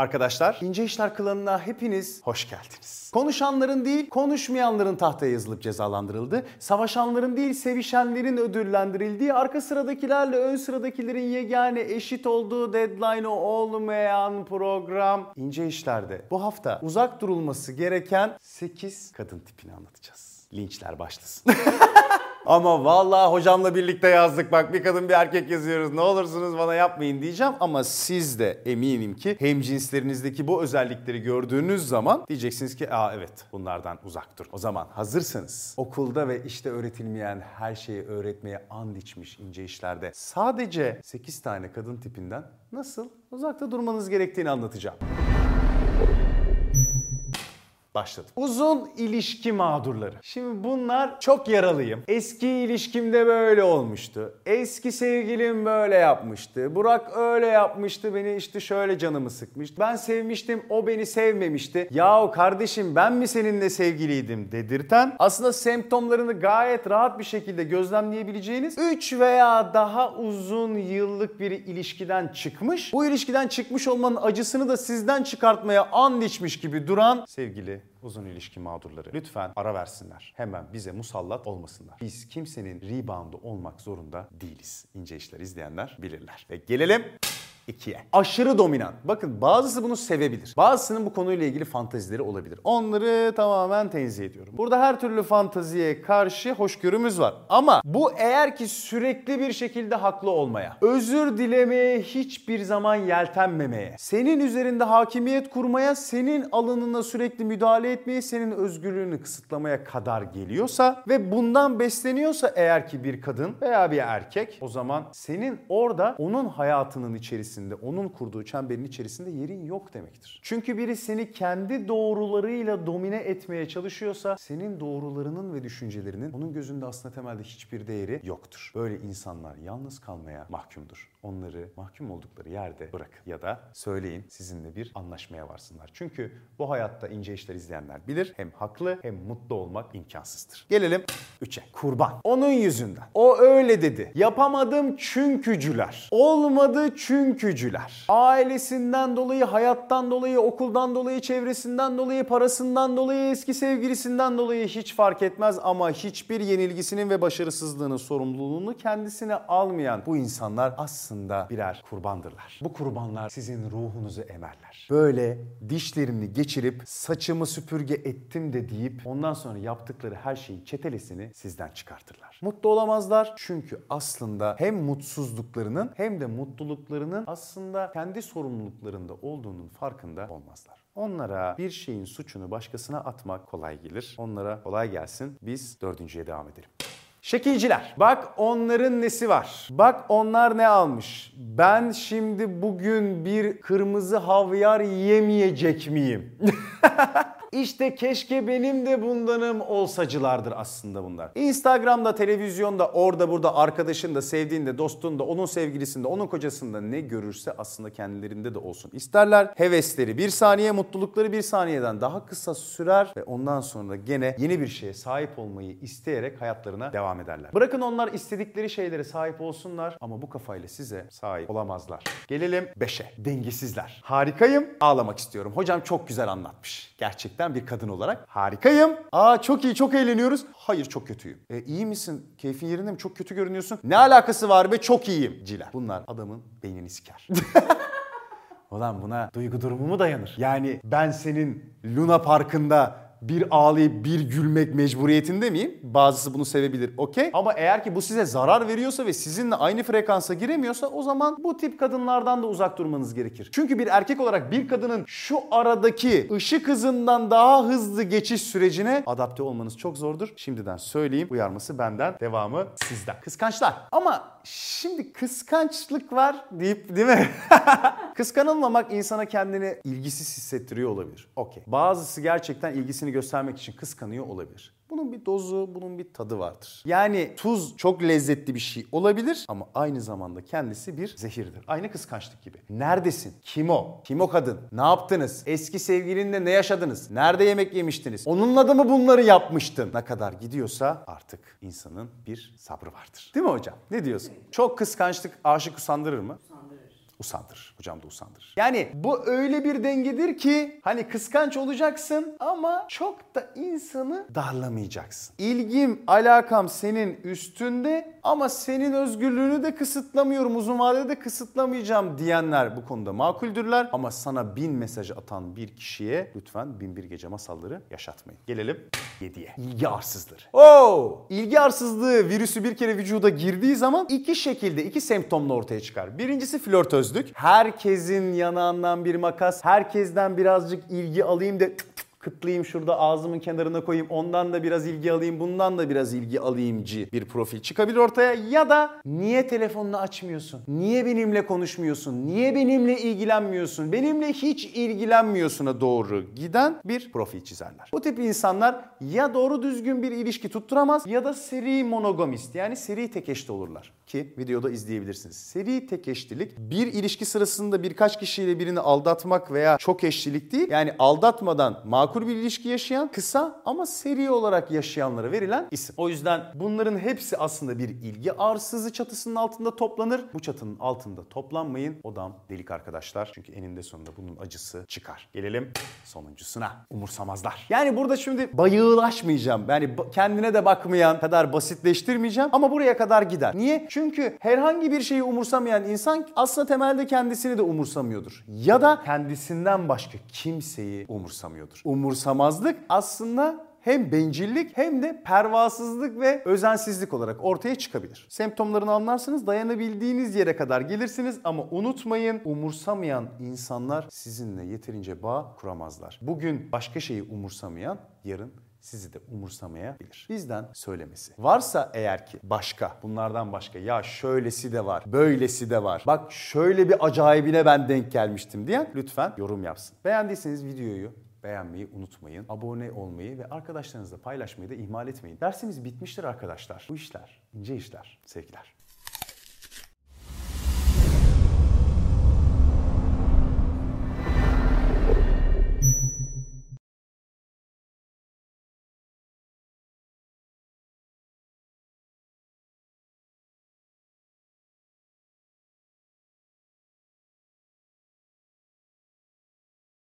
Arkadaşlar, İnce İşler klanına hepiniz hoş geldiniz. Konuşanların değil, konuşmayanların tahtaya yazılıp cezalandırıldı. Savaşanların değil, sevişenlerin ödüllendirildiği, arka sıradakilerle ön sıradakilerin yegane eşit olduğu deadline'ı olmayan program İnce İşler'de. Bu hafta uzak durulması gereken 8 kadın tipini anlatacağız. Linçler başlasın. Ama vallahi hocamla birlikte yazdık bak bir kadın bir erkek yazıyoruz ne olursunuz bana yapmayın diyeceğim. Ama siz de eminim ki hem cinslerinizdeki bu özellikleri gördüğünüz zaman diyeceksiniz ki aa evet bunlardan uzak dur. O zaman hazırsanız okulda ve işte öğretilmeyen her şeyi öğretmeye and içmiş ince işlerde sadece 8 tane kadın tipinden nasıl uzakta durmanız gerektiğini anlatacağım. Başladı. Uzun ilişki mağdurları. Şimdi bunlar çok yaralıyım. Eski ilişkimde böyle olmuştu. Eski sevgilim böyle yapmıştı. Burak öyle yapmıştı. Beni işte şöyle canımı sıkmıştı. Ben sevmiştim, o beni sevmemişti. Yahu kardeşim ben mi seninle sevgiliydim dedirten aslında semptomlarını gayet rahat bir şekilde gözlemleyebileceğiniz 3 veya daha uzun yıllık bir ilişkiden çıkmış. Bu ilişkiden çıkmış olmanın acısını da sizden çıkartmaya and içmiş gibi duran sevgili uzun ilişki mağdurları lütfen ara versinler. Hemen bize musallat olmasınlar. Biz kimsenin reboundu olmak zorunda değiliz. İnce işler izleyenler bilirler. Ve gelelim 2'ye. Aşırı dominant. Bakın bazısı bunu sevebilir. Bazısının bu konuyla ilgili fantazileri olabilir. Onları tamamen tenzih ediyorum. Burada her türlü fantaziye karşı hoşgörümüz var. Ama bu eğer ki sürekli bir şekilde haklı olmaya, özür dilemeye hiçbir zaman yeltenmemeye, senin üzerinde hakimiyet kurmaya, senin alanına sürekli müdahale etmeye, senin özgürlüğünü kısıtlamaya kadar geliyorsa ve bundan besleniyorsa eğer ki bir kadın veya bir erkek o zaman senin orada onun hayatının içerisinde içerisinde, onun kurduğu çemberin içerisinde yerin yok demektir. Çünkü biri seni kendi doğrularıyla domine etmeye çalışıyorsa senin doğrularının ve düşüncelerinin onun gözünde aslında temelde hiçbir değeri yoktur. Böyle insanlar yalnız kalmaya mahkumdur. Onları mahkum oldukları yerde bırakın ya da söyleyin sizinle bir anlaşmaya varsınlar. Çünkü bu hayatta ince işler izleyenler bilir hem haklı hem mutlu olmak imkansızdır. Gelelim 3'e. Kurban. Onun yüzünden. O öyle dedi. Yapamadım çünkücüler. Olmadı çünkücüler. Ailesinden dolayı, hayattan dolayı, okuldan dolayı, çevresinden dolayı, parasından dolayı, eski sevgilisinden dolayı hiç fark etmez ama hiçbir yenilgisinin ve başarısızlığının sorumluluğunu kendisine almayan bu insanlar aslında birer kurbandırlar. Bu kurbanlar sizin ruhunuzu emerler. Böyle dişlerini geçirip saçımı süpürge ettim de deyip ondan sonra yaptıkları her şeyin çetelesini sizden çıkartırlar. Mutlu olamazlar çünkü aslında hem mutsuzluklarının hem de mutluluklarının aslında kendi sorumluluklarında olduğunun farkında olmazlar. Onlara bir şeyin suçunu başkasına atmak kolay gelir. Onlara kolay gelsin. Biz dördüncüye devam edelim. Şekilciler. Bak onların nesi var. Bak onlar ne almış. Ben şimdi bugün bir kırmızı havyar yemeyecek miyim? İşte keşke benim de bundanım olsacılardır aslında bunlar. Instagram'da, televizyonda, orada burada arkadaşın sevdiğinde, dostunda, onun sevgilisinde, onun kocasında ne görürse aslında kendilerinde de olsun isterler. Hevesleri bir saniye, mutlulukları bir saniyeden daha kısa sürer ve ondan sonra gene yeni bir şeye sahip olmayı isteyerek hayatlarına devam ederler. Bırakın onlar istedikleri şeylere sahip olsunlar ama bu kafayla size sahip olamazlar. Gelelim 5'e. Dengesizler. Harikayım, ağlamak istiyorum. Hocam çok güzel anlatmış. Gerçekten bir kadın olarak harikayım. Aa çok iyi, çok eğleniyoruz. Hayır çok kötüyüm. E, iyi misin? Keyfin yerinde mi? Çok kötü görünüyorsun. Ne alakası var be? Çok iyiyim. Ciler. Bunlar adamın beynini siker. Ulan buna duygu durumu mu dayanır? Yani ben senin Luna Parkı'nda bir ağlayıp bir gülmek mecburiyetinde miyim? Bazısı bunu sevebilir okey. Ama eğer ki bu size zarar veriyorsa ve sizinle aynı frekansa giremiyorsa o zaman bu tip kadınlardan da uzak durmanız gerekir. Çünkü bir erkek olarak bir kadının şu aradaki ışık hızından daha hızlı geçiş sürecine adapte olmanız çok zordur. Şimdiden söyleyeyim uyarması benden devamı sizden. Kıskançlar. Ama şimdi kıskançlık var deyip değil mi? Kıskanılmamak insana kendini ilgisiz hissettiriyor olabilir. Okey. Bazısı gerçekten ilgisini göstermek için kıskanıyor olabilir. Bunun bir dozu, bunun bir tadı vardır. Yani tuz çok lezzetli bir şey olabilir ama aynı zamanda kendisi bir zehirdir. Aynı kıskançlık gibi. Neredesin? Kim o? Kim o kadın? Ne yaptınız? Eski sevgilinle ne yaşadınız? Nerede yemek yemiştiniz? Onunla da mı bunları yapmıştın? Ne kadar gidiyorsa artık insanın bir sabrı vardır. Değil mi hocam? Ne diyorsun? Çok kıskançlık aşık usandırır mı? Usandırır. Hocam da usandırır. Yani bu öyle bir dengedir ki hani kıskanç olacaksın ama çok da insanı darlamayacaksın. İlgim, alakam senin üstünde ama senin özgürlüğünü de kısıtlamıyorum. Uzun vadede de kısıtlamayacağım diyenler bu konuda makuldürler. Ama sana bin mesaj atan bir kişiye lütfen bin bir gece masalları yaşatmayın. Gelelim 7'ye. İlgi arsızları. Oo! İlgi arsızlığı virüsü bir kere vücuda girdiği zaman iki şekilde, iki semptomla ortaya çıkar. Birincisi flörtözlük. Herkesin yanağından bir makas, herkesten birazcık ilgi alayım da kıtlayayım şurada ağzımın kenarına koyayım ondan da biraz ilgi alayım bundan da biraz ilgi alayımcı bir profil çıkabilir ortaya ya da niye telefonunu açmıyorsun? Niye benimle konuşmuyorsun? Niye benimle ilgilenmiyorsun? Benimle hiç ilgilenmiyorsun'a doğru giden bir profil çizerler. Bu tip insanlar ya doğru düzgün bir ilişki tutturamaz ya da seri monogamist yani seri tek eşli olurlar ki videoda izleyebilirsiniz. Seri tek eşlilik bir ilişki sırasında birkaç kişiyle birini aldatmak veya çok eşlilik değil. Yani aldatmadan makul bir ilişki yaşayan kısa ama seri olarak yaşayanlara verilen isim. O yüzden bunların hepsi aslında bir ilgi arsızı çatısının altında toplanır. Bu çatının altında toplanmayın. Odam delik arkadaşlar. Çünkü eninde sonunda bunun acısı çıkar. Gelelim sonuncusuna. Umursamazlar. Yani burada şimdi bayığılaşmayacağım. Yani kendine de bakmayan kadar basitleştirmeyeceğim ama buraya kadar gider. Niye? Çünkü herhangi bir şeyi umursamayan insan aslında temelde kendisini de umursamıyordur. Ya da kendisinden başka kimseyi umursamıyordur. Umursamazlık aslında hem bencillik hem de pervasızlık ve özensizlik olarak ortaya çıkabilir. Semptomlarını anlarsınız, dayanabildiğiniz yere kadar gelirsiniz ama unutmayın umursamayan insanlar sizinle yeterince bağ kuramazlar. Bugün başka şeyi umursamayan yarın sizi de umursamayabilir. Bizden söylemesi. Varsa eğer ki başka, bunlardan başka ya şöylesi de var, böylesi de var. Bak şöyle bir acayibine ben denk gelmiştim diyen lütfen yorum yapsın. Beğendiyseniz videoyu beğenmeyi unutmayın. Abone olmayı ve arkadaşlarınızla paylaşmayı da ihmal etmeyin. Dersimiz bitmiştir arkadaşlar. Bu işler ince işler. Sevgiler.